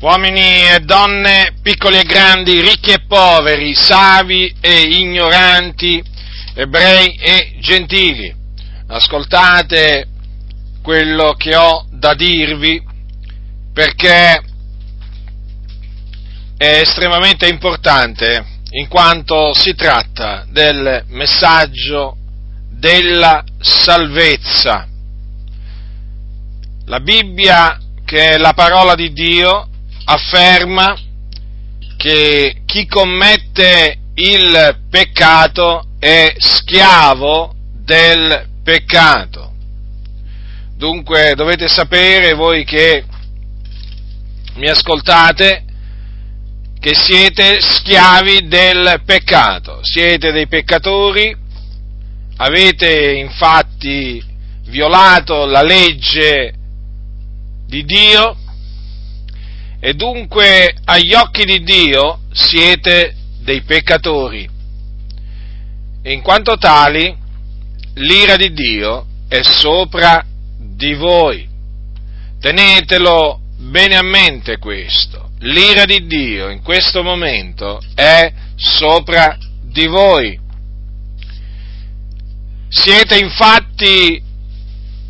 uomini e donne, piccoli e grandi, ricchi e poveri, savi e ignoranti, ebrei e gentili. Ascoltate quello che ho da dirvi perché è estremamente importante in quanto si tratta del messaggio della salvezza. La Bibbia, che è la parola di Dio, afferma che chi commette il peccato è schiavo del peccato. Dunque dovete sapere voi che mi ascoltate che siete schiavi del peccato, siete dei peccatori, avete infatti violato la legge di Dio e dunque agli occhi di Dio siete dei peccatori e in quanto tali l'ira di Dio è sopra di voi. Tenetelo bene a mente questo. L'ira di Dio in questo momento è sopra di voi. Siete infatti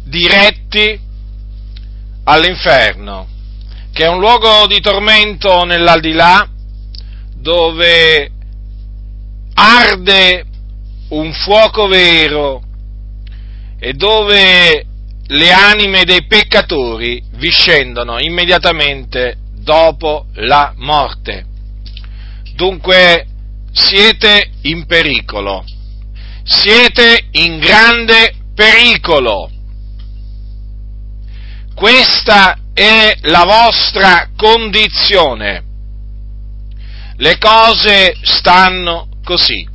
diretti all'inferno che è un luogo di tormento nell'aldilà dove arde un fuoco vero e dove le anime dei peccatori vi scendono immediatamente dopo la morte. Dunque siete in pericolo, siete in grande pericolo. Questa è la vostra condizione. Le cose stanno così,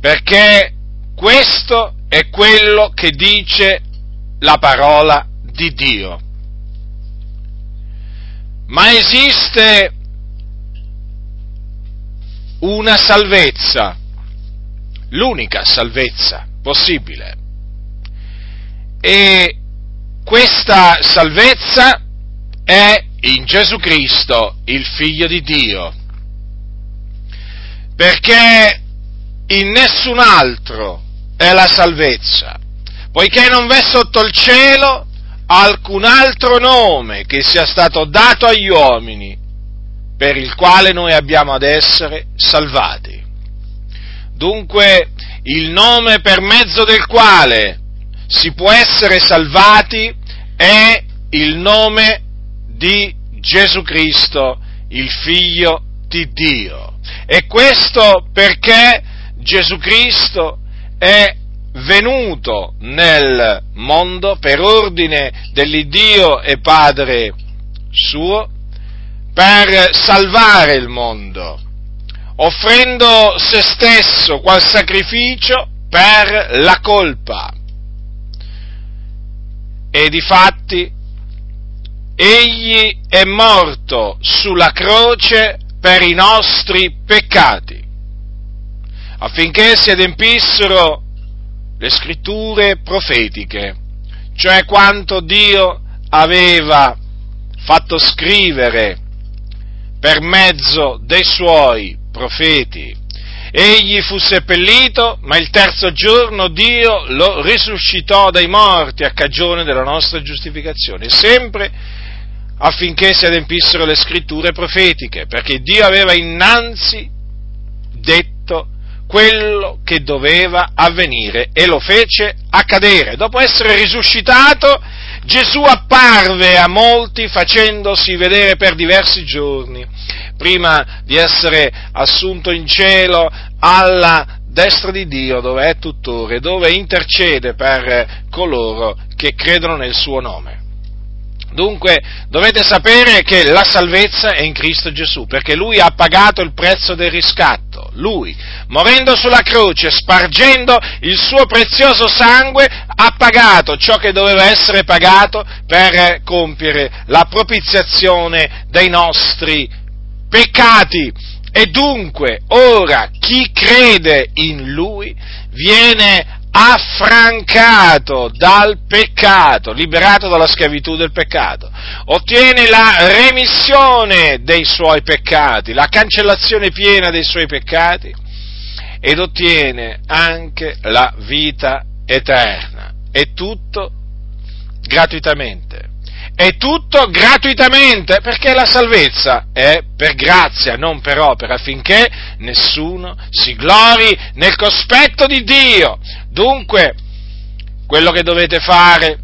perché questo è quello che dice la parola di Dio. Ma esiste una salvezza, l'unica salvezza possibile. E questa salvezza è in Gesù Cristo, il Figlio di Dio. Perché in nessun altro è la salvezza, poiché non v'è sotto il cielo alcun altro nome che sia stato dato agli uomini per il quale noi abbiamo ad essere salvati. Dunque il nome per mezzo del quale si può essere salvati è il nome di Gesù Cristo, il Figlio di Dio. E questo perché Gesù Cristo è venuto nel mondo per ordine dell'Iddio e Padre suo per salvare il mondo, offrendo se stesso qual sacrificio per la colpa. E difatti egli è morto sulla croce per i nostri peccati, affinché si adempissero le scritture profetiche, cioè quanto Dio aveva fatto scrivere per mezzo dei suoi profeti. Egli fu seppellito, ma il terzo giorno Dio lo risuscitò dai morti a cagione della nostra giustificazione, sempre affinché si adempissero le scritture profetiche, perché Dio aveva innanzi detto quello che doveva avvenire e lo fece accadere. Dopo essere risuscitato, Gesù apparve a molti facendosi vedere per diversi giorni, prima di essere assunto in cielo alla destra di Dio, dove è tuttora, e dove intercede per coloro che credono nel suo nome. Dunque dovete sapere che la salvezza è in Cristo Gesù, perché Lui ha pagato il prezzo del riscatto. Lui, morendo sulla croce, spargendo il suo prezioso sangue, ha pagato ciò che doveva essere pagato per compiere la propiziazione dei nostri peccati. E dunque ora chi crede in Lui viene affrancato dal peccato, liberato dalla schiavitù del peccato, ottiene la remissione dei suoi peccati, la cancellazione piena dei suoi peccati ed ottiene anche la vita eterna. È tutto gratuitamente. È tutto gratuitamente perché la salvezza è per grazia, non per opera, affinché nessuno si glori nel cospetto di Dio. Dunque, quello che dovete fare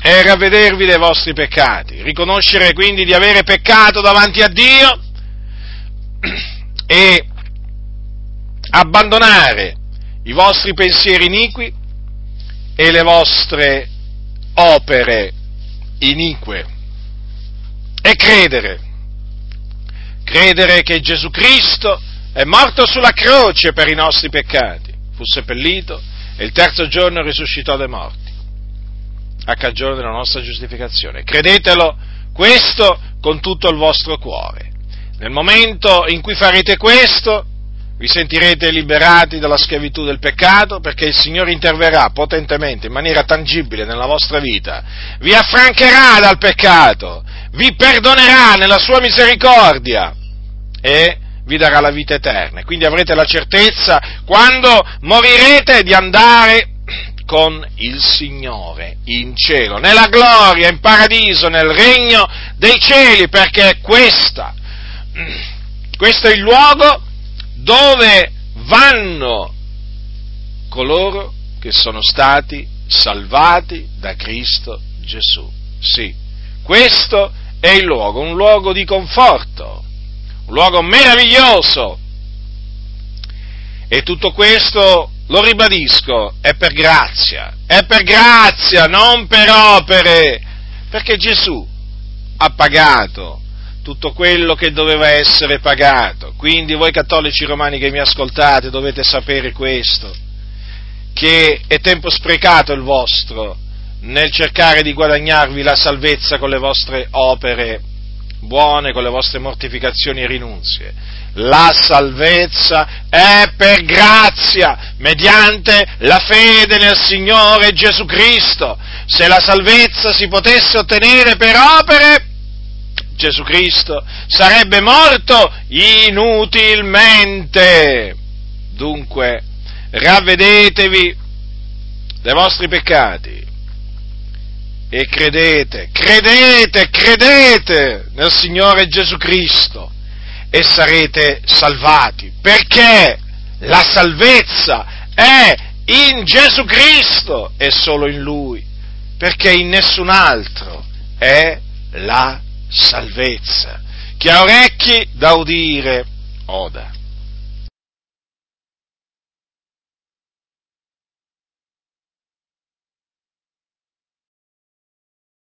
è ravvedervi dei vostri peccati, riconoscere quindi di avere peccato davanti a Dio e abbandonare i vostri pensieri iniqui e le vostre opere inique e credere, credere che Gesù Cristo è morto sulla croce per i nostri peccati, fu seppellito e il terzo giorno risuscitò dai morti, a cagione della nostra giustificazione. Credetelo questo con tutto il vostro cuore. Nel momento in cui farete questo, vi sentirete liberati dalla schiavitù del peccato perché il Signore interverrà potentemente, in maniera tangibile nella vostra vita, vi affrancherà dal peccato, vi perdonerà nella sua misericordia e vi darà la vita eterna. Quindi avrete la certezza, quando morirete, di andare con il Signore in cielo, nella gloria, in paradiso, nel regno dei cieli, perché questa, questo è il luogo dove vanno coloro che sono stati salvati da Cristo Gesù. Sì, questo è il luogo, un luogo di conforto, un luogo meraviglioso. E tutto questo, lo ribadisco, è per grazia, è per grazia, non per opere, perché Gesù ha pagato tutto quello che doveva essere pagato. Quindi voi cattolici romani che mi ascoltate dovete sapere questo, che è tempo sprecato il vostro nel cercare di guadagnarvi la salvezza con le vostre opere buone, con le vostre mortificazioni e rinunzie. La salvezza è per grazia, mediante la fede nel Signore Gesù Cristo. Se la salvezza si potesse ottenere per opere, Gesù Cristo sarebbe morto inutilmente. Dunque, ravvedetevi dei vostri peccati e credete, credete, credete nel Signore Gesù Cristo e sarete salvati, perché la salvezza è in Gesù Cristo e solo in Lui, perché in nessun altro è la salvezza. Chi ha orecchi da udire, oda.